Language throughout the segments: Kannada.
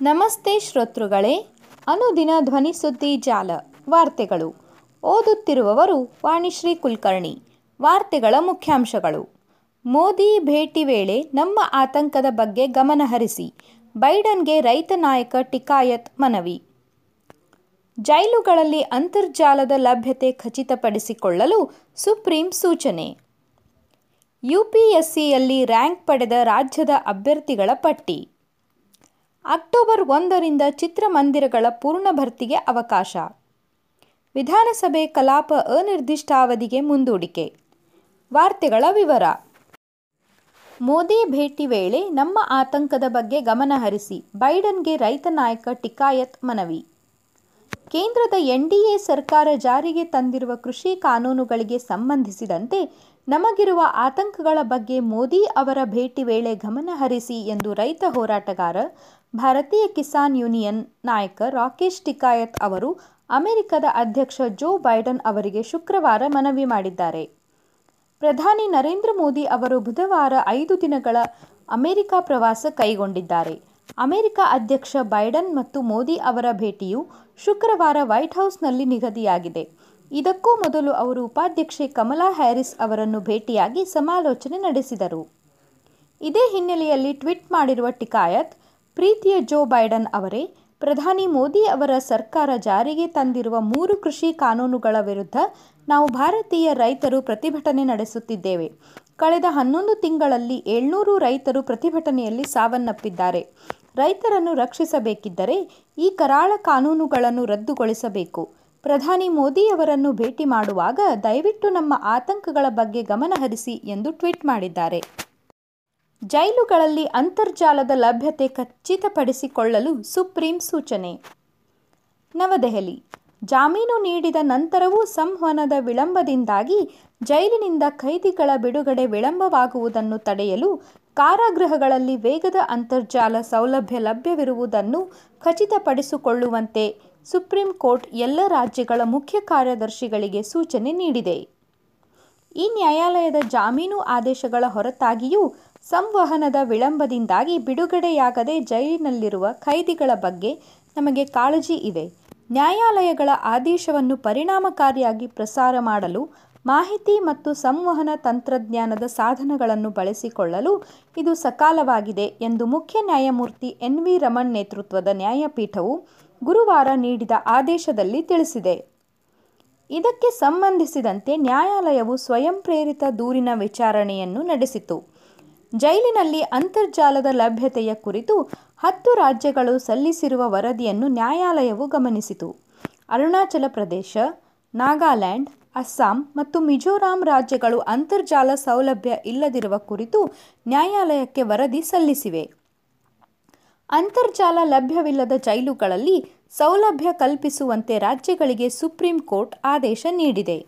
ನಮಸ್ತೆ ಶ್ರೋತೃಗಳೇ, ಅನುದಿನ ಧ್ವನಿ ಸುದ್ದಿ ಜಾಲ, ವಾರ್ತೆಗಳು. ಓದುತ್ತಿರುವವರು ವಾಣಿಶ್ರೀ ಕುಲಕರ್ಣಿ, ವಾರ್ತೆಗಳ ಮುಖ್ಯಾಂಶಗಳು. ಮೋದಿ ಭೇಟಿ ವೇಳೆ ನಮ್ಮ ಆತಂಕದ ಬಗ್ಗೆ ಗಮನಹರಿಸಿ ಬೈಡನ್ಗೆ ರೈತ ನಾಯಕ ಟಿಕಾಯತ್ ಮನವಿ. ಜೈಲುಗಳಲ್ಲಿ ಅಂತರ್ಜಾಲದ ಲಭ್ಯತೆ ಖಚಿತಪಡಿಸಿಕೊಳ್ಳಲು ಸುಪ್ರೀಂ ಸೂಚನೆ. ಯುಪಿಎಸ್ಸಿಯಲ್ಲಿ ರ್ಯಾಂಕ್ ಪಡೆದ ರಾಜ್ಯದ ಅಭ್ಯರ್ಥಿಗಳ ಪಟ್ಟಿ. ಅಕ್ಟೋಬರ್ ಒಂದರಿಂದ ಚಿತ್ರಮಂದಿರಗಳ ಪೂರ್ಣ ಭರ್ತಿಗೆ ಅವಕಾಶ. ವಿಧಾನಸಭೆ ಕಲಾಪ ಅನಿರ್ದಿಷ್ಟಾವಧಿಗೆ ಮುಂದೂಡಿಕೆ. ವಾರ್ತೆಗಳ ವಿವರ. ಮೋದಿ ಭೇಟಿ ವೇಳೆ ನಮ್ಮ ಆತಂಕದ ಬಗ್ಗೆ ಗಮನಹರಿಸಿ ಬೈಡನ್ಗೆ ರೈತ ನಾಯಕ ಟಿಕಾಯತ್ ಮನವಿ. ಕೇಂದ್ರದ ಎನ್ಡಿಎ ಸರ್ಕಾರ ಜಾರಿಗೆ ತಂದಿರುವ ಕೃಷಿ ಕಾನೂನುಗಳಿಗೆ ಸಂಬಂಧಿಸಿದಂತೆ ನಮಗಿರುವ ಆತಂಕಗಳ ಬಗ್ಗೆ ಮೋದಿ ಅವರ ಭೇಟಿ ವೇಳೆ ಗಮನಹರಿಸಿ ಎಂದು ರೈತ ಹೋರಾಟಗಾರ ಭಾರತೀಯ ಕಿಸಾನ್ ಯೂನಿಯನ್ ನಾಯಕ ರಾಕೇಶ್ ಟಿಕಾಯತ್ ಅವರು ಅಮೆರಿಕದ ಅಧ್ಯಕ್ಷ ಜೋ ಬೈಡನ್ ಅವರಿಗೆ ಶುಕ್ರವಾರ ಮನವಿ ಮಾಡಿದ್ದಾರೆ. ಪ್ರಧಾನಿ ನರೇಂದ್ರ ಮೋದಿ ಅವರು ಬುಧವಾರ ಐದು ದಿನಗಳ ಅಮೆರಿಕ ಪ್ರವಾಸ ಕೈಗೊಂಡಿದ್ದಾರೆ. ಅಮೆರಿಕ ಅಧ್ಯಕ್ಷ ಬೈಡನ್ ಮತ್ತು ಮೋದಿ ಅವರ ಭೇಟಿಯು ಶುಕ್ರವಾರ ವೈಟ್ ಹೌಸ್ನಲ್ಲಿ ನಿಗದಿಯಾಗಿದೆ. ಇದಕ್ಕೂ ಮೊದಲು ಅವರು ಉಪಾಧ್ಯಕ್ಷೆ ಕಮಲಾ ಹ್ಯಾರಿಸ್ ಅವರನ್ನು ಭೇಟಿಯಾಗಿ ಸಮಾಲೋಚನೆ ನಡೆಸಿದರು. ಇದೇ ಹಿನ್ನೆಲೆಯಲ್ಲಿ ಟ್ವೀಟ್ ಮಾಡಿರುವ ಟಿಕಾಯತ್ ಪ್ರೀತಿಯ ಜೋ ಬೈಡನ್ ಅವರೇ, ಪ್ರಧಾನಿ ಮೋದಿ ಅವರ ಸರ್ಕಾರ ಜಾರಿಗೆ ತಂದಿರುವ ಮೂರು ಕೃಷಿ ಕಾನೂನುಗಳ ವಿರುದ್ಧ ನಾವು ಭಾರತೀಯ ರೈತರು ಪ್ರತಿಭಟನೆ ನಡೆಸುತ್ತಿದ್ದೇವೆ. ಕಳೆದ ಹನ್ನೊಂದು ತಿಂಗಳಲ್ಲಿ ಏಳ್ನೂರು ರೈತರು ಪ್ರತಿಭಟನೆಯಲ್ಲಿ ಸಾವನ್ನಪ್ಪಿದ್ದಾರೆ. ರೈತರನ್ನು ರಕ್ಷಿಸಬೇಕಿದ್ದರೆ ಈ ಕರಾಳ ಕಾನೂನುಗಳನ್ನು ರದ್ದುಗೊಳಿಸಬೇಕು. ಪ್ರಧಾನಿ ಮೋದಿ ಅವರನ್ನು ಭೇಟಿ ಮಾಡುವಾಗ ದಯವಿಟ್ಟು ನಮ್ಮ ಆತಂಕಗಳ ಬಗ್ಗೆ ಗಮನಹರಿಸಿ ಎಂದು ಟ್ವೀಟ್ ಮಾಡಿದ್ದಾರೆ. ಜೈಲುಗಳಲ್ಲಿ ಅಂತರ್ಜಾಲದ ಲಭ್ಯತೆ ಖಚಿತಪಡಿಸಿಕೊಳ್ಳಲು ಸುಪ್ರೀಂ ಸೂಚನೆ. ನವದೆಹಲಿ. ಜಾಮೀನು ನೀಡಿದ ನಂತರವೂ ಸಂವಹನದ ವಿಳಂಬದಿಂದಾಗಿ ಜೈಲಿನಿಂದ ಖೈದಿಗಳ ಬಿಡುಗಡೆ ವಿಳಂಬವಾಗುವುದನ್ನು ತಡೆಯಲು ಕಾರಾಗೃಹಗಳಲ್ಲಿ ವೇಗದ ಅಂತರ್ಜಾಲ ಸೌಲಭ್ಯ ಲಭ್ಯವಿರುವುದನ್ನು ಖಚಿತಪಡಿಸಿಕೊಳ್ಳುವಂತೆ ಸುಪ್ರೀಂ ಕೋರ್ಟ್ ಎಲ್ಲ ರಾಜ್ಯಗಳ ಮುಖ್ಯ ಕಾರ್ಯದರ್ಶಿಗಳಿಗೆ ಸೂಚನೆ ನೀಡಿದೆ. ಈ ನ್ಯಾಯಾಲಯದ ಜಾಮೀನು ಆದೇಶಗಳ ಹೊರತಾಗಿಯೂ ಸಂವಹನದ ವಿಳಂಬದಿಂದಾಗಿ ಬಿಡುಗಡೆಯಾಗದೆ ಜೈಲಿನಲ್ಲಿರುವ ಖೈದಿಗಳ ಬಗ್ಗೆ ನಮಗೆ ಕಾಳಜಿ ಇದೆ. ನ್ಯಾಯಾಲಯಗಳ ಆದೇಶವನ್ನು ಪರಿಣಾಮಕಾರಿಯಾಗಿ ಪ್ರಸಾರ ಮಾಡಲು, ಮಾಹಿತಿ ಮತ್ತು ಸಂವಹನ ತಂತ್ರಜ್ಞಾನದ ಸಾಧನಗಳನ್ನು ಬಳಸಿಕೊಳ್ಳಲು ಇದು ಸಕಾಲವಾಗಿದೆ ಎಂದು ಮುಖ್ಯ ನ್ಯಾಯಮೂರ್ತಿ ಎನ್ ವಿ ರಮಣ್ ನೇತೃತ್ವದ ನ್ಯಾಯಪೀಠವು ಗುರುವಾರ ನೀಡಿದ ಆದೇಶದಲ್ಲಿ ತಿಳಿಸಿದೆ. ಇದಕ್ಕೆ ಸಂಬಂಧಿಸಿದಂತೆ ನ್ಯಾಯಾಲಯವು ಸ್ವಯಂ ಪ್ರೇರಿತ ದೂರಿನ ವಿಚಾರಣೆಯನ್ನು ನಡೆಸಿತು. ಜೈಲಿನಲ್ಲಿ ಅಂತರ್ಜಾಲದ ಲಭ್ಯತೆಯ ಕುರಿತು ಹತ್ತು ರಾಜ್ಯಗಳು ಸಲ್ಲಿಸಿರುವ ವರದಿಯನ್ನು ನ್ಯಾಯಾಲಯವು ಗಮನಿಸಿತು. ಅರುಣಾಚಲ ಪ್ರದೇಶ, ನಾಗಾಲ್ಯಾಂಡ್, ಅಸ್ಸಾಂ ಮತ್ತು ಮಿಜೋರಾಂ ರಾಜ್ಯಗಳು ಅಂತರ್ಜಾಲ ಸೌಲಭ್ಯ ಇಲ್ಲದಿರುವ ಕುರಿತು ನ್ಯಾಯಾಲಯಕ್ಕೆ ವರದಿ ಸಲ್ಲಿಸಿವೆ. ಅಂತರ್ಜಾಲ ಲಭ್ಯವಿಲ್ಲದ ಜೈಲುಗಳಲ್ಲಿ ಸೌಲಭ್ಯ ಕಲ್ಪಿಸುವಂತೆ ರಾಜ್ಯಗಳಿಗೆ ಸುಪ್ರೀಂ ಕೋರ್ಟ್ ಆದೇಶ ನೀಡಿದೆ.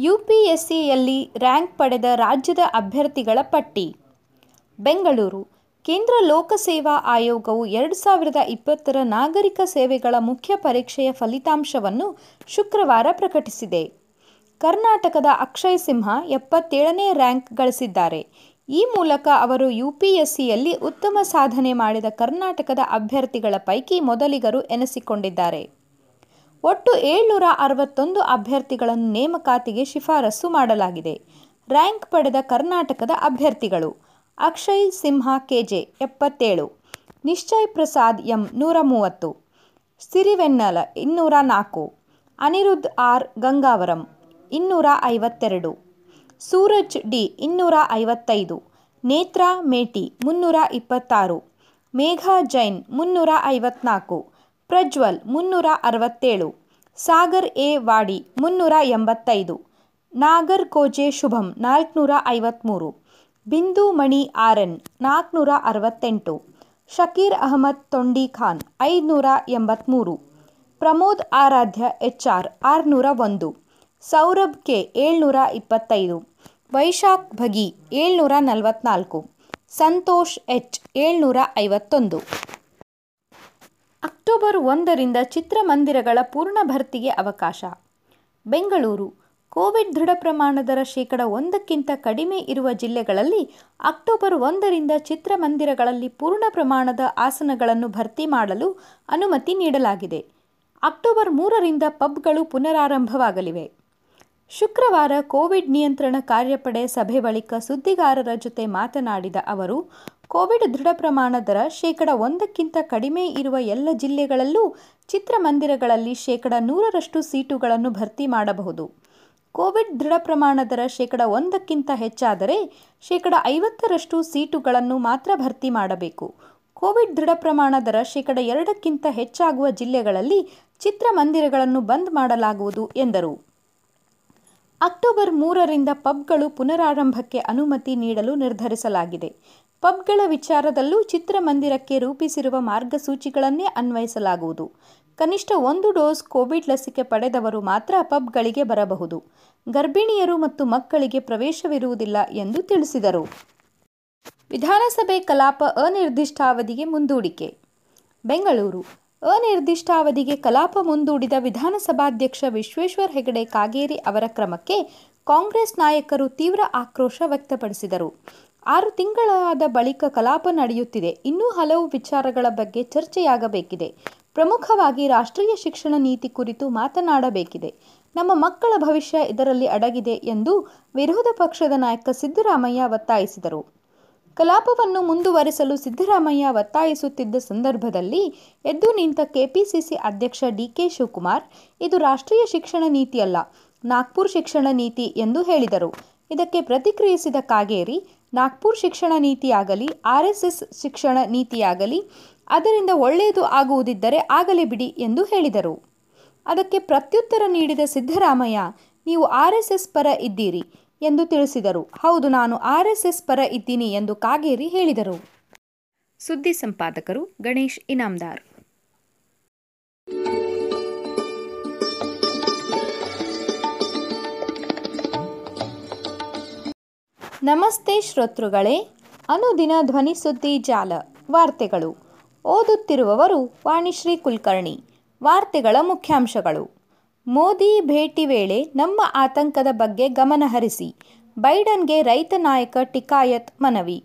ಯುಪಿಎಸ್ಸಿಯಲ್ಲಿ ರ್ಯಾಂಕ್ ಪಡೆದ ರಾಜ್ಯದ ಅಭ್ಯರ್ಥಿಗಳ ಪಟ್ಟಿ. ಬೆಂಗಳೂರು. ಕೇಂದ್ರ ಲೋಕಸೇವಾ ಆಯೋಗವು ಎರಡು ಸಾವಿರದ ಇಪ್ಪತ್ತರ ನಾಗರಿಕ ಸೇವೆಗಳ ಮುಖ್ಯ ಪರೀಕ್ಷೆಯ ಫಲಿತಾಂಶವನ್ನು ಶುಕ್ರವಾರ ಪ್ರಕಟಿಸಿದೆ. ಕರ್ನಾಟಕದ ಅಕ್ಷಯ್ ಸಿಂಹ ಎಪ್ಪತ್ತೇಳನೇ ರ್ಯಾಂಕ್ ಗಳಿಸಿದ್ದಾರೆ. ಈ ಮೂಲಕ ಅವರು ಯುಪಿಎಸ್ಸಿಯಲ್ಲಿ ಉತ್ತಮ ಸಾಧನೆ ಮಾಡಿದ ಕರ್ನಾಟಕದ ಅಭ್ಯರ್ಥಿಗಳ ಪೈಕಿ ಮೊದಲಿಗರು ಎನಿಸಿಕೊಂಡಿದ್ದಾರೆ. ಒಟ್ಟು ಏಳ್ನೂರ ಅರವತ್ತೊಂದು ಅಭ್ಯರ್ಥಿಗಳನ್ನು ನೇಮಕಾತಿಗೆ ಶಿಫಾರಸು ಮಾಡಲಾಗಿದೆ. ರ್ಯಾಂಕ್ ಪಡೆದ ಕರ್ನಾಟಕದ ಅಭ್ಯರ್ಥಿಗಳು ಅಕ್ಷಯ್ ಸಿಂಹ, ಕೆಜೆ ಎಪ್ಪತ್ತೇಳು, ನಿಶ್ಚಯ್ ಪ್ರಸಾದ್ ಎಂ ನೂರ ಮೂವತ್ತು ಸಿರಿವೆನ್ನಲ ಇನ್ನೂರ ನಾಲ್ಕು ಅನಿರುದ್ಧ್ ಆರ್ ಗಂಗಾವರಂ ಇನ್ನೂರ ಐವತ್ತೆರಡು ಸೂರಜ್ ಡಿ ಇನ್ನೂರ ಐವತ್ತೈದು ನೇತ್ರಾ ಮೇಟಿ ಮುನ್ನೂರ ಇಪ್ಪತ್ತಾರು ಮೇಘಾ ಜೈನ್ ಮುನ್ನೂರ ಐವತ್ನಾಲ್ಕು ಪ್ರಜ್ವಲ್ ಮುನ್ನೂರ ಅರವತ್ತೇಳು. ಸಾಗರ್ ಎ ವಾಡಿ ಮುನ್ನೂರ ಎಂಬತ್ತೈದು. ನಾಗರ್ ಕೋಜೆ ಶುಭಂ ನಾಲ್ಕುನೂರ ಐವತ್ತ್ಮೂರು ಬಿಂದು ಮಣಿ ಆರ್ ಎನ್ ನಾಲ್ಕುನೂರ ಅರವತ್ತೆಂಟು. ಶಕೀರ್ ಅಹಮದ್ ತೊಂಡಿ ಖಾನ್ ಐದುನೂರ ಎಂಬತ್ತ್ಮೂರು ಪ್ರಮೋದ್ ಆರಾಧ್ಯ ಎಚ್ ಆರ್ ಆರುನೂರ ಒಂದು. ಸೌರಭ್ ಕೆ ಏಳ್ನೂರ ಇಪ್ಪತ್ತೈದು. ವೈಶಾಖ್ ಭಗಿ ಏಳ್ನೂರ ನಲವತ್ನಾಲ್ಕು. ಸಂತೋಷ್ ಎಚ್ ಏಳ್ನೂರ ಐವತ್ತೊಂದು. ಅಕ್ಟೋಬರ್ ಒಂದರಿಂದ ಚಿತ್ರಮಂದಿರಗಳ ಪೂರ್ಣ ಭರ್ತಿಗೆ ಅವಕಾಶ. ಬೆಂಗಳೂರು, ಕೋವಿಡ್ ದೃಢ ಪ್ರಮಾಣದರ ಶೇಕಡ ಒಂದಕ್ಕಿಂತ ಕಡಿಮೆ ಇರುವ ಜಿಲ್ಲೆಗಳಲ್ಲಿ ಅಕ್ಟೋಬರ್ ಒಂದರಿಂದ ಚಿತ್ರಮಂದಿರಗಳಲ್ಲಿ ಪೂರ್ಣ ಪ್ರಮಾಣದ ಆಸನಗಳನ್ನು ಭರ್ತಿ ಮಾಡಲು ಅನುಮತಿ ನೀಡಲಾಗಿದೆ. ಅಕ್ಟೋಬರ್ ಮೂರರಿಂದ ಪಬ್ಗಳು ಪುನರಾರಂಭವಾಗಲಿವೆ. ಶುಕ್ರವಾರ ಕೋವಿಡ್ ನಿಯಂತ್ರಣ ಕಾರ್ಯಪಡೆ ಸಭೆ ಬಳಿಕ ಸುದ್ದಿಗಾರರ ಜೊತೆ ಮಾತನಾಡಿದ ಅವರು, ಕೋವಿಡ್ ದೃಢ ಪ್ರಮಾಣ ದರ ಶೇಕಡ ಒಂದಕ್ಕಿಂತ ಕಡಿಮೆ ಇರುವ ಎಲ್ಲ ಜಿಲ್ಲೆಗಳಲ್ಲೂ ಚಿತ್ರಮಂದಿರಗಳಲ್ಲಿ ಶೇಕಡ ನೂರರಷ್ಟು ಸೀಟುಗಳನ್ನು ಭರ್ತಿ ಮಾಡಬಹುದು. ಕೋವಿಡ್ ದೃಢ ಪ್ರಮಾಣ ದರ ಶೇಕಡ ಒಂದಕ್ಕಿಂತ ಹೆಚ್ಚಾದರೆ ಶೇಕಡ ಐವತ್ತರಷ್ಟು ಸೀಟುಗಳನ್ನು ಮಾತ್ರ ಭರ್ತಿ ಮಾಡಬೇಕು. ಕೋವಿಡ್ ದೃಢ ಪ್ರಮಾಣ ದರ ಶೇಕಡ ಎರಡಕ್ಕಿಂತ ಹೆಚ್ಚಾಗುವ ಜಿಲ್ಲೆಗಳಲ್ಲಿ ಚಿತ್ರಮಂದಿರಗಳನ್ನು ಬಂದ್ ಮಾಡಲಾಗುವುದು ಎಂದರು. ಅಕ್ಟೋಬರ್ ಮೂರರಿಂದ ಪಬ್ಗಳು ಪುನರಾರಂಭಕ್ಕೆ ಅನುಮತಿ ನೀಡಲು ನಿರ್ಧರಿಸಲಾಗಿದೆ. ಪಬ್ಗಳ ವಿಚಾರದಲ್ಲೂ ಚಿತ್ರಮಂದಿರಕ್ಕೆ ರೂಪಿಸಿರುವ ಮಾರ್ಗಸೂಚಿಗಳನ್ನೇ ಅನ್ವಯಿಸಲಾಗುವುದು. ಕನಿಷ್ಠ ಒಂದು ಡೋಸ್ ಕೋವಿಡ್ ಲಸಿಕೆ ಪಡೆದವರು ಮಾತ್ರ ಪಬ್ಗಳಿಗೆ ಬರಬಹುದು. ಗರ್ಭಿಣಿಯರು ಮತ್ತು ಮಕ್ಕಳಿಗೆ ಪ್ರವೇಶವಿರುವುದಿಲ್ಲ ಎಂದು ತಿಳಿಸಿದರು. ವಿಧಾನಸಭೆ ಕಲಾಪ ಅನಿರ್ದಿಷ್ಟಾವಧಿಗೆ ಮುಂದೂಡಿಕೆ. ಬೆಂಗಳೂರು ಅನಿರ್ದಿಷ್ಟಾವಧಿಗೆ ಕಲಾಪ ಮುಂದೂಡಿದ ವಿಧಾನಸಭಾಧ್ಯಕ್ಷ ವಿಶ್ವೇಶ್ವರ ಹೆಗಡೆ ಕಾಗೇರಿ ಅವರ ಕ್ರಮಕ್ಕೆ ಕಾಂಗ್ರೆಸ್ ನಾಯಕರು ತೀವ್ರ ಆಕ್ರೋಶ ವ್ಯಕ್ತಪಡಿಸಿದರು. ಆರು ತಿಂಗಳಾದ ಬಳಿಕ ಕಲಾಪ ನಡೆಯುತ್ತಿದೆ. ಇನ್ನೂ ಹಲವು ವಿಚಾರಗಳ ಬಗ್ಗೆ ಚರ್ಚೆಯಾಗಬೇಕಿದೆ. ಪ್ರಮುಖವಾಗಿ ರಾಷ್ಟ್ರೀಯ ಶಿಕ್ಷಣ ನೀತಿ ಕುರಿತು ಮಾತನಾಡಬೇಕಿದೆ. ನಮ್ಮ ಮಕ್ಕಳ ಭವಿಷ್ಯ ಇದರಲ್ಲಿ ಅಡಗಿದೆ ಎಂದು ವಿರೋಧ ಪಕ್ಷದ ನಾಯಕ ಸಿದ್ದರಾಮಯ್ಯ ಒತ್ತಾಯಿಸಿದರು. ಕಲಾಪವನ್ನು ಮುಂದುವರಿಸಲು ಸಿದ್ದರಾಮಯ್ಯ ಒತ್ತಾಯಿಸುತ್ತಿದ್ದ ಸಂದರ್ಭದಲ್ಲಿ ಎದ್ದು ನಿಂತ ಕೆಪಿಸಿಸಿ ಅಧ್ಯಕ್ಷ ಡಿಕೆ ಶಿವಕುಮಾರ್, ಇದು ರಾಷ್ಟ್ರೀಯ ಶಿಕ್ಷಣ ನೀತಿಯಲ್ಲ, ನಾಗ್ಪುರ್ ಶಿಕ್ಷಣ ನೀತಿ ಎಂದು ಹೇಳಿದರು. ಇದಕ್ಕೆ ಪ್ರತಿಕ್ರಿಯಿಸಿದ ಕಾಗೇರಿ, ನಾಗ್ಪುರ್ ಶಿಕ್ಷಣ ನೀತಿಯಾಗಲಿ ಆರ್ಎಸ್ಎಸ್ ಶಿಕ್ಷಣ ನೀತಿಯಾಗಲಿ, ಅದರಿಂದ ಒಳ್ಳೆಯದು ಆಗುವುದಿದ್ದರೆ ಆಗಲಿ ಬಿಡಿ ಎಂದು ಹೇಳಿದರು. ಅದಕ್ಕೆ ಪ್ರತ್ಯುತ್ತರ ನೀಡಿದ ಸಿದ್ದರಾಮಯ್ಯ, ನೀವು ಆರ್ಎಸ್ಎಸ್ ಪರ ಇದ್ದೀರಿ ಎಂದು ತಿಳಿಸಿದರು. ಹೌದು ನಾನು ಆರ್ಎಸ್ಎಸ್ ಪರ ಇದ್ದೀನಿ ಎಂದು ಕಾಗೇರಿ ಹೇಳಿದರು. ಸುದ್ದಿ ಸಂಪಾದಕರು ಗಣೇಶ್ ಇನಾಮ್ದಾರ್. ನಮಸ್ತೆ ಶ್ರೋತೃಗಳೇ ಅನುದಿನ ಧ್ವನಿ ಸುದ್ದಿ ಜಾಲ ವಾರ್ತೆಗಳು. ಓದುತ್ತಿರುವವರು ವಾಣಿಶ್ರೀ ಕುಲಕರ್ಣಿ ವಾರ್ತೆಗಳ ಮುಖ್ಯಾಂಶಗಳು. ಮೋದಿ ಭೇಟಿ ವೇಳೆ ನಮ್ಮ ಆತಂಕದ ಬಗ್ಗೆ ಗಮನಹರಿಸಿ ಬೈಡನ್ಗೆ ರೈತ ನಾಯಕ ಟಿಕಾಯತ್ ಮನವಿ.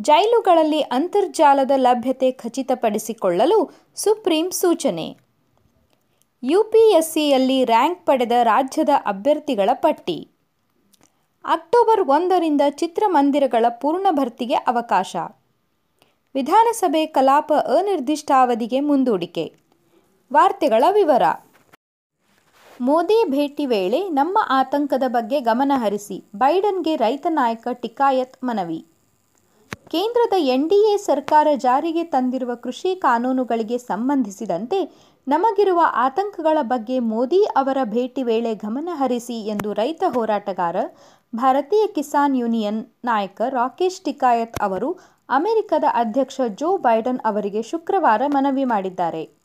ಜೈಲುಗಳಲ್ಲಿ ಅಂತರ್ಜಾಲದ ಲಭ್ಯತೆ ಖಚಿತಪಡಿಸಿಕೊಳ್ಳಲು ಸುಪ್ರೀಂ ಸೂಚನೆ. ಯುಪಿಎಸ್ಸಿಯಲ್ಲಿ ರ್ಯಾಂಕ್ ಪಡೆದ ರಾಜ್ಯದ ಅಭ್ಯರ್ಥಿಗಳ ಪಟ್ಟಿ. ಅಕ್ಟೋಬರ್ ಒಂದರಿಂದ ಚಿತ್ರಮಂದಿರಗಳ ಪೂರ್ಣ ಭರ್ತಿಗೆ ಅವಕಾಶ. ವಿಧಾನಸಭೆ ಕಲಾಪ ಅನಿರ್ದಿಷ್ಟಾವಧಿಗೆ ಮುಂದೂಡಿಕೆ. ವಾರ್ತೆಗಳ ವಿವರ. ಮೋದಿ ಭೇಟಿ ವೇಳೆ ನಮ್ಮ ಆತಂಕದ ಬಗ್ಗೆ ಗಮನಹರಿಸಿ ಬೈಡನ್ಗೆ ರೈತ ನಾಯಕ ಟಿಕಾಯತ್ ಮನವಿ. ಕೇಂದ್ರದ ಎನ್ಡಿಎ ಸರ್ಕಾರ ಜಾರಿಗೆ ತಂದಿರುವ ಕೃಷಿ ಕಾನೂನುಗಳಿಗೆ ಸಂಬಂಧಿಸಿದಂತೆ ನಮಗಿರುವ ಆತಂಕಗಳ ಬಗ್ಗೆ ಮೋದಿ ಅವರ ಭೇಟಿ ವೇಳೆ ಗಮನಹರಿಸಿ ಎಂದು ರೈತ ಹೋರಾಟಗಾರ, ಭಾರತೀಯ ಕಿಸಾನ್ ಯೂನಿಯನ್ ನಾಯಕ ರಾಕೇಶ್ ಟಿಕಾಯತ್ ಅವರು ಅಮೆರಿಕದ ಅಧ್ಯಕ್ಷ ಜೋ ಬೈಡನ್ ಅವರಿಗೆ ಶುಕ್ರವಾರ ಮನವಿ ಮಾಡಿದ್ದಾರೆ.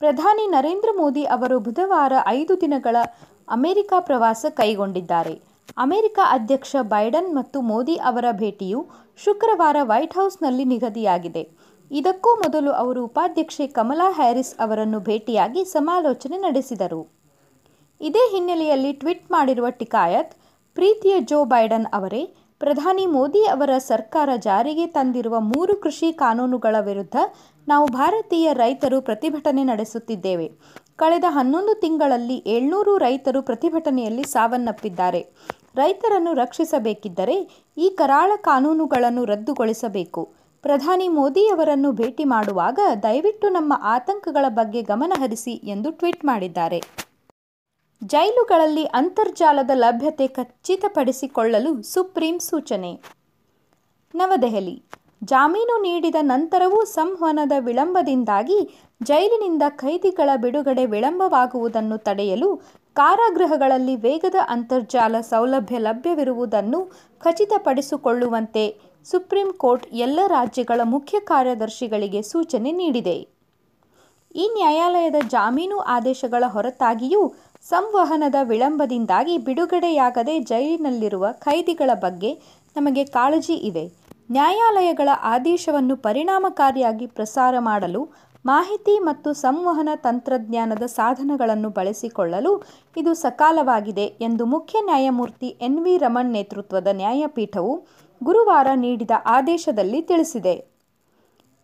ಪ್ರಧಾನಿ ನರೇಂದ್ರ ಮೋದಿ ಅವರು ಬುಧವಾರ ಐದು ದಿನಗಳ ಅಮೆರಿಕ ಪ್ರವಾಸ ಕೈಗೊಂಡಿದ್ದಾರೆ. ಅಮೆರಿಕ ಅಧ್ಯಕ್ಷ ಬೈಡನ್ ಮತ್ತು ಮೋದಿ ಅವರ ಭೇಟಿಯು ಶುಕ್ರವಾರ ವೈಟ್ ಹೌಸ್ನಲ್ಲಿ ನಿಗದಿಯಾಗಿದೆ. ಇದಕ್ಕೂ ಮೊದಲು ಅವರು ಉಪಾಧ್ಯಕ್ಷೆ ಕಮಲಾ ಹ್ಯಾರಿಸ್ ಅವರನ್ನು ಭೇಟಿಯಾಗಿ ಸಮಾಲೋಚನೆ ನಡೆಸಿದರು. ಇದೇ ಹಿನ್ನೆಲೆಯಲ್ಲಿ ಟ್ವೀಟ್ ಮಾಡಿರುವ ಟಿಕಾಯತ್, ಪ್ರೀತಿಯ ಜೋ ಬೈಡನ್ ಅವರೇ, ಪ್ರಧಾನಿ ಮೋದಿ ಅವರ ಸರ್ಕಾರ ಜಾರಿಗೆ ತಂದಿರುವ ಮೂರು ಕೃಷಿ ಕಾನೂನುಗಳ ವಿರುದ್ಧ ನಾವು ಭಾರತೀಯ ರೈತರು ಪ್ರತಿಭಟನೆ ನಡೆಸುತ್ತಿದ್ದೇವೆ. ಕಳೆದ ಹನ್ನೊಂದು ತಿಂಗಳಲ್ಲಿ ಏಳ್ನೂರು ರೈತರು ಪ್ರತಿಭಟನೆಯಲ್ಲಿ ಸಾವನ್ನಪ್ಪಿದ್ದಾರೆ. ರೈತರನ್ನು ರಕ್ಷಿಸಬೇಕಿದ್ದರೆ ಈ ಕರಾಳ ಕಾನೂನುಗಳನ್ನು ರದ್ದುಗೊಳಿಸಬೇಕು. ಪ್ರಧಾನಿ ಮೋದಿ ಅವರನ್ನು ಭೇಟಿ ಮಾಡುವಾಗ ದಯವಿಟ್ಟು ನಮ್ಮ ಆತಂಕಗಳ ಬಗ್ಗೆ ಗಮನಹರಿಸಿ ಎಂದು ಟ್ವೀಟ್ ಮಾಡಿದ್ದಾರೆ. ಜೈಲುಗಳಲ್ಲಿ ಅಂತರ್ಜಾಲದ ಲಭ್ಯತೆ ಖಚಿತಪಡಿಸಿಕೊಳ್ಳಲು ಸುಪ್ರೀಂ ಸೂಚನೆ. ನವದೆಹಲಿ ಜಾಮೀನು ನೀಡಿದ ನಂತರವೂ ಸಂವಹನದ ವಿಳಂಬದಿಂದಾಗಿ ಜೈಲಿನಿಂದ ಖೈದಿಗಳ ಬಿಡುಗಡೆ ವಿಳಂಬವಾಗುವುದನ್ನು ತಡೆಯಲು ಕಾರಾಗೃಹಗಳಲ್ಲಿ ವೇಗದ ಅಂತರ್ಜಾಲ ಸೌಲಭ್ಯ ಲಭ್ಯವಿರುವುದನ್ನು ಖಚಿತಪಡಿಸಿಕೊಳ್ಳುವಂತೆ ಸುಪ್ರೀಂ ಕೋರ್ಟ್ ಎಲ್ಲ ರಾಜ್ಯಗಳ ಮುಖ್ಯ ಕಾರ್ಯದರ್ಶಿಗಳಿಗೆ ಸೂಚನೆ ನೀಡಿದೆ. ಈ ನ್ಯಾಯಾಲಯದ ಜಾಮೀನು ಆದೇಶಗಳ ಹೊರತಾಗಿಯೂ ಸಂವಹನದ ವಿಳಂಬದಿಂದಾಗಿ ಬಿಡುಗಡೆಯಾಗದೆ ಜೈಲಿನಲ್ಲಿರುವ ಖೈದಿಗಳ ಬಗ್ಗೆ ನಮಗೆ ಕಾಳಜಿ ಇದೆ. ನ್ಯಾಯಾಲಯಗಳ ಆದೇಶವನ್ನು ಪರಿಣಾಮಕಾರಿಯಾಗಿ ಪ್ರಸಾರ ಮಾಡಲು ಮಾಹಿತಿ ಮತ್ತು ಸಂವಹನ ತಂತ್ರಜ್ಞಾನದ ಸಾಧನಗಳನ್ನು ಬಳಸಿಕೊಳ್ಳಲು ಇದು ಸಕಾಲವಾಗಿದೆ ಎಂದು ಮುಖ್ಯ ನ್ಯಾಯಮೂರ್ತಿ ಎನ್ ವಿ ರಮಣ್ ನೇತೃತ್ವದ ನ್ಯಾಯಪೀಠವು ಗುರುವಾರ ನೀಡಿದ ಆದೇಶದಲ್ಲಿ ತಿಳಿಸಿದೆ.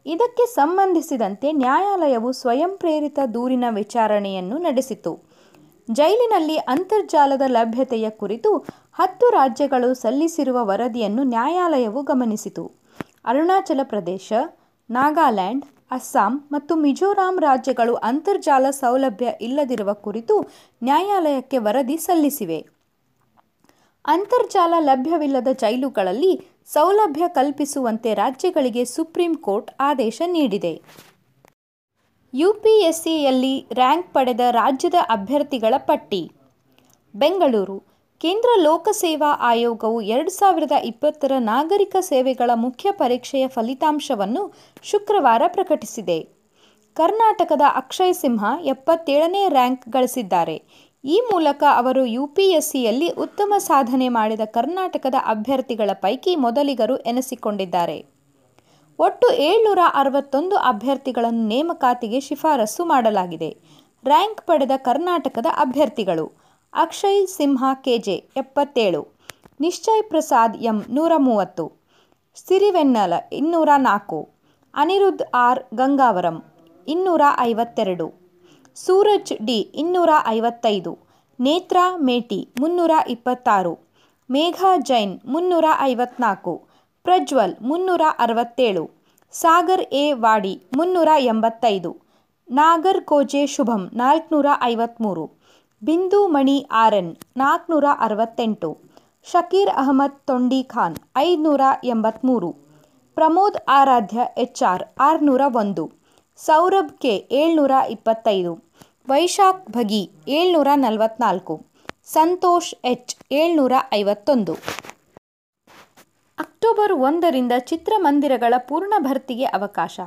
ಇದಕ್ಕೆ ಸಂಬಂಧಿಸಿದಂತೆ ನ್ಯಾಯಾಲಯವು ಸ್ವಯಂ ಪ್ರೇರಿತ ದೂರಿನ ವಿಚಾರಣೆಯನ್ನು ನಡೆಸಿತು. ಜೈಲಿನಲ್ಲಿ ಅಂತರ್ಜಾಲದ ಲಭ್ಯತೆಯ ಕುರಿತು ಹತ್ತು ರಾಜ್ಯಗಳು ಸಲ್ಲಿಸಿರುವ ವರದಿಯನ್ನು ನ್ಯಾಯಾಲಯವು ಗಮನಿಸಿತು. ಅರುಣಾಚಲ ಪ್ರದೇಶ, ನಾಗಾಲ್ಯಾಂಡ್, ಅಸ್ಸಾಂ ಮತ್ತು ಮಿಜೋರಾಂ ರಾಜ್ಯಗಳು ಅಂತರ್ಜಾಲ ಸೌಲಭ್ಯ ಇಲ್ಲದಿರುವ ಕುರಿತು ನ್ಯಾಯಾಲಯಕ್ಕೆ ವರದಿ ಸಲ್ಲಿಸಿವೆ. ಅಂತರ್ಜಾಲ ಲಭ್ಯವಿಲ್ಲದ ಜೈಲುಗಳಲ್ಲಿ ಸೌಲಭ್ಯ ಕಲ್ಪಿಸುವಂತೆ ರಾಜ್ಯಗಳಿಗೆ ಸುಪ್ರೀಂ ಕೋರ್ಟ್ ಆದೇಶ ನೀಡಿದೆ. ಯುಪಿಎಸ್ಸಿಯಲ್ಲಿ ರ್ಯಾಂಕ್ ಪಡೆದ ರಾಜ್ಯದ ಅಭ್ಯರ್ಥಿಗಳ ಪಟ್ಟಿ. ಬೆಂಗಳೂರು. ಕೇಂದ್ರ ಲೋಕಸೇವಾ ಆಯೋಗವು ಎರಡು ಸಾವಿರದ ಇಪ್ಪತ್ತರ ನಾಗರಿಕ ಸೇವೆಗಳ ಮುಖ್ಯ ಪರೀಕ್ಷೆಯ ಫಲಿತಾಂಶವನ್ನು ಶುಕ್ರವಾರ ಪ್ರಕಟಿಸಿದೆ. ಕರ್ನಾಟಕದ ಅಕ್ಷಯ್ ಸಿಂಹ ಎಪ್ಪತ್ತೇಳನೇ ರ್ಯಾಂಕ್ ಗಳಿಸಿದ್ದಾರೆ. ಈ ಮೂಲಕ ಅವರು ಯುಪಿಎಸ್ಸಿಯಲ್ಲಿ ಉತ್ತಮ ಸಾಧನೆ ಮಾಡಿದ ಕರ್ನಾಟಕದ ಅಭ್ಯರ್ಥಿಗಳ ಪೈಕಿ ಮೊದಲಿಗರು ಎನಿಸಿಕೊಂಡಿದ್ದಾರೆ. ಒಟ್ಟು ಏಳ್ನೂರ ಅರವತ್ತೊಂದು ಅಭ್ಯರ್ಥಿಗಳನ್ನು ನೇಮಕಾತಿಗೆ ಶಿಫಾರಸು ಮಾಡಲಾಗಿದೆ. ರ್ಯಾಂಕ್ ಪಡೆದ ಕರ್ನಾಟಕದ ಅಭ್ಯರ್ಥಿಗಳು ಅಕ್ಷಯ್ ಸಿಂಹ, ಕೆಜೆ ಎಪ್ಪತ್ತೇಳು, ನಿಶ್ಚಯ್ ಪ್ರಸಾದ್ ಎಂ ನೂರ ಮೂವತ್ತು ಸಿರಿವೆನ್ನಲ ಇನ್ನೂರ ನಾಲ್ಕು ಅನಿರುದ್ಧ್ ಆರ್ ಗಂಗಾವರಂ ಇನ್ನೂರ ಐವತ್ತೆರಡು ಸೂರಜ್ ಡಿ ಇನ್ನೂರ ಐವತ್ತೈದು ನೇತ್ರಾ ಮೇಟಿ ಮುನ್ನೂರ ಇಪ್ಪತ್ತಾರು ಮೇಘಾ ಜೈನ್ ಮುನ್ನೂರ ಐವತ್ನಾಲ್ಕು ಪ್ರಜ್ವಲ್ ಮುನ್ನೂರ ಅರವತ್ತೇಳು, ಸಾಗರ್ ಎ ವಾಡಿ ಮುನ್ನೂರ ಎಂಬತ್ತೈದು, ನಾಗರ್ ಕೋಜೆ ಶುಭಂ ನಾಲ್ಕುನೂರ ಐವತ್ತ್ಮೂರು ಬಿಂದು ಮಣಿ ಆರ್ ಎನ್ ನಾಲ್ಕುನೂರ ಅರವತ್ತೆಂಟು, ಶಕೀರ್ ಅಹಮದ್ ತೊಂಡಿ ಖಾನ್ ಐದುನೂರ ಎಂಬತ್ತ್ಮೂರು ಪ್ರಮೋದ್ ಆರಾಧ್ಯ ಎಚ್ ಆರ್ ಆರುನೂರ ಒಂದು, ಸೌರಭ್ ಕೆ ಏಳ್ನೂರ ಇಪ್ಪತ್ತೈದು, ವೈಶಾಖ್ ಭಗಿ ಏಳ್ನೂರ ನಲವತ್ನಾಲ್ಕು, ಸಂತೋಷ್ ಎಚ್ ಏಳ್ನೂರ ಐವತ್ತೊಂದು. ಅಕ್ಟೋಬರ್ ಒಂದರಿಂದ ಚಿತ್ರಮಂದಿರಗಳ ಪೂರ್ಣ ಭರ್ತಿಗೆ ಅವಕಾಶ.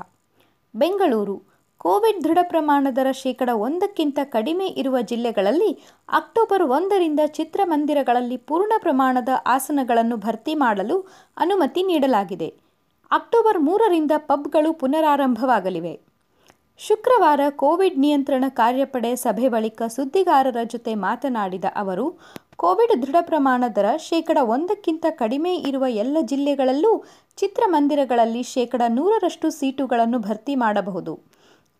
ಬೆಂಗಳೂರು, ಕೋವಿಡ್ ದೃಢ ಪ್ರಮಾಣದರ ಶೇಕಡ ಒಂದಕ್ಕಿಂತ ಕಡಿಮೆ ಇರುವ ಜಿಲ್ಲೆಗಳಲ್ಲಿ ಅಕ್ಟೋಬರ್ ಒಂದರಿಂದ ಚಿತ್ರಮಂದಿರಗಳಲ್ಲಿ ಪೂರ್ಣ ಪ್ರಮಾಣದ ಆಸನಗಳನ್ನು ಭರ್ತಿ ಮಾಡಲು ಅನುಮತಿ ನೀಡಲಾಗಿದೆ. ಅಕ್ಟೋಬರ್ ಮೂರರಿಂದ ಪಬ್ಗಳು ಪುನರಾರಂಭವಾಗಲಿವೆ. ಶುಕ್ರವಾರ ಕೋವಿಡ್ ನಿಯಂತ್ರಣ ಕಾರ್ಯಪಡೆ ಸಭೆ ಬಳಿಕ ಸುದ್ದಿಗಾರರ ಜೊತೆ ಮಾತನಾಡಿದ ಅವರು ಕೋವಿಡ್ ದೃಢ ಪ್ರಮಾಣ ದರ ಶೇಕಡ ಒಂದಕ್ಕಿಂತ ಕಡಿಮೆ ಇರುವ ಎಲ್ಲ ಜಿಲ್ಲೆಗಳಲ್ಲೂ ಚಿತ್ರಮಂದಿರಗಳಲ್ಲಿ ಶೇಕಡ ನೂರರಷ್ಟು ಸೀಟುಗಳನ್ನು ಭರ್ತಿ ಮಾಡಬಹುದು.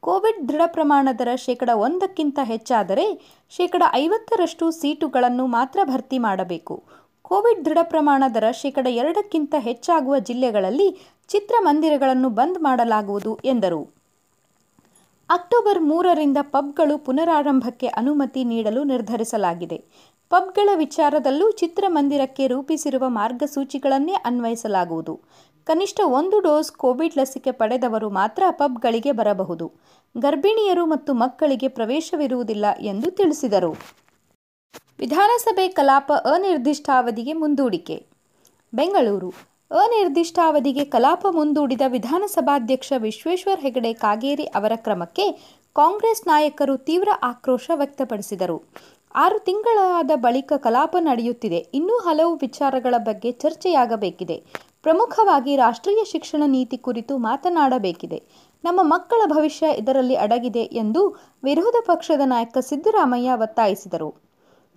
ಕೋವಿಡ್ ದೃಢ ಪ್ರಮಾಣ ದರ ಶೇಕಡ ಒಂದಕ್ಕಿಂತ ಹೆಚ್ಚಾದರೆ ಶೇಕಡ ಐವತ್ತರಷ್ಟು ಸೀಟುಗಳನ್ನು ಮಾತ್ರ ಭರ್ತಿ ಮಾಡಬೇಕು. ಕೋವಿಡ್ ದೃಢ ಪ್ರಮಾಣ ದರ ಶೇಕಡ ಎರಡಕ್ಕಿಂತ ಹೆಚ್ಚಾಗುವ ಜಿಲ್ಲೆಗಳಲ್ಲಿ ಚಿತ್ರಮಂದಿರಗಳನ್ನು ಬಂದ್ ಮಾಡಲಾಗುವುದು ಎಂದರು. ಅಕ್ಟೋಬರ್ ಮೂರರಿಂದ ಪಬ್ಗಳು ಪುನರಾರಂಭಕ್ಕೆ ಅನುಮತಿ ನೀಡಲು ನಿರ್ಧರಿಸಲಾಗಿದೆ. ಪಬ್ಗಳ ವಿಚಾರದಲ್ಲೂ ಚಿತ್ರಮಂದಿರಕ್ಕೆ ರೂಪಿಸಿರುವ ಮಾರ್ಗಸೂಚಿಗಳನ್ನೇ ಅನ್ವಯಿಸಲಾಗುವುದು. ಕನಿಷ್ಠ ಒಂದು ಡೋಸ್ ಕೋವಿಡ್ ಲಸಿಕೆ ಪಡೆದವರು ಮಾತ್ರ ಪಬ್ಗಳಿಗೆ ಬರಬಹುದು. ಗರ್ಭಿಣಿಯರು ಮತ್ತು ಮಕ್ಕಳಿಗೆ ಪ್ರವೇಶವಿರುವುದಿಲ್ಲ ಎಂದು ತಿಳಿಸಿದರು. ವಿಧಾನಸಭೆ ಕಲಾಪ ಅನಿರ್ದಿಷ್ಟಾವಧಿಗೆ ಮುಂದೂಡಿಕೆ. ಬೆಂಗಳೂರು. ಅನಿರ್ದಿಷ್ಟಾವಧಿಗೆ ಕಲಾಪ ಮುಂದೂಡಿದ ವಿಧಾನಸಭಾಧ್ಯಕ್ಷ ವಿಶ್ವೇಶ್ವರ ಹೆಗಡೆ ಕಾಗೇರಿ ಅವರ ಕ್ರಮಕ್ಕೆ ಕಾಂಗ್ರೆಸ್ ನಾಯಕರು ತೀವ್ರ ಆಕ್ರೋಶ ವ್ಯಕ್ತಪಡಿಸಿದರು. ಆರು ತಿಂಗಳಾದ ಬಳಿಕ ಕಲಾಪ ನಡೆಯುತ್ತಿದೆ. ಇನ್ನೂ ಹಲವು ವಿಚಾರಗಳ ಬಗ್ಗೆ ಚರ್ಚೆಯಾಗಬೇಕಿದೆ. ಪ್ರಮುಖವಾಗಿ ರಾಷ್ಟ್ರೀಯ ಶಿಕ್ಷಣ ನೀತಿ ಕುರಿತು ಮಾತನಾಡಬೇಕಿದೆ. ನಮ್ಮ ಮಕ್ಕಳ ಭವಿಷ್ಯ ಇದರಲ್ಲಿ ಅಡಗಿದೆ ಎಂದು ವಿರೋಧ ಪಕ್ಷದ ನಾಯಕ ಸಿದ್ದರಾಮಯ್ಯ ಒತ್ತಾಯಿಸಿದರು.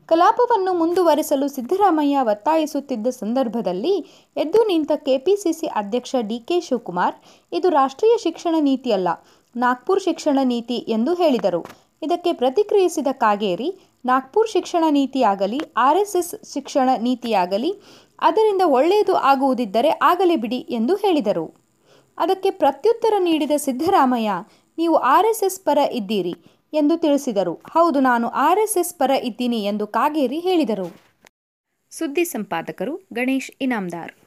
ಕಲಾಪವನ್ನು ಮುಂದುವರಿಸಲು ಸಿದ್ದರಾಮಯ್ಯ ಒತ್ತಾಯಿಸುತ್ತಿದ್ದ ಸಂದರ್ಭದಲ್ಲಿ ಎದ್ದು ನಿಂತ ಕೆಪಿಸಿಸಿ ಅಧ್ಯಕ್ಷ ಡಿಕೆ ಶಿವಕುಮಾರ್, ಇದು ರಾಷ್ಟ್ರೀಯ ಶಿಕ್ಷಣ ನೀತಿಯಲ್ಲ, ನಾಗ್ಪುರ್ ಶಿಕ್ಷಣ ನೀತಿ ಎಂದು ಹೇಳಿದರು. ಇದಕ್ಕೆ ಪ್ರತಿಕ್ರಿಯಿಸಿದ ಕಾಗೇರಿ ನಾಗ್ಪುರ್ ಶಿಕ್ಷಣ ನೀತಿಯಾಗಲಿ, ಆರ್ ಎಸ್ ಎಸ್ ಶಿಕ್ಷಣ ನೀತಿಯಾಗಲಿ, ಅದರಿಂದ ಒಳ್ಳೆಯದು ಆಗುವುದಿದ್ದರೆ ಆಗಲಿ ಬಿಡಿ ಎಂದು ಹೇಳಿದರು. ಅದಕ್ಕೆ ಪ್ರತ್ಯುತ್ತರ ನೀಡಿದ ಸಿದ್ದರಾಮಯ್ಯ, ನೀವು ಆರ್ಎಸ್ಎಸ್ ಪರ ಇದ್ದೀರಿ ಎಂದು ತಿಳಿಸಿದರು. ಹೌದು, ನಾನು ಆರ್ಎಸ್ಎಸ್ ಪರ ಇದ್ದೀನಿ ಎಂದು ಕಾಗೇರಿ ಹೇಳಿದರು. ಸುದ್ದಿ ಸಂಪಾದಕರು ಗಣೇಶ್ ಇನಾಮ್ದಾರ್.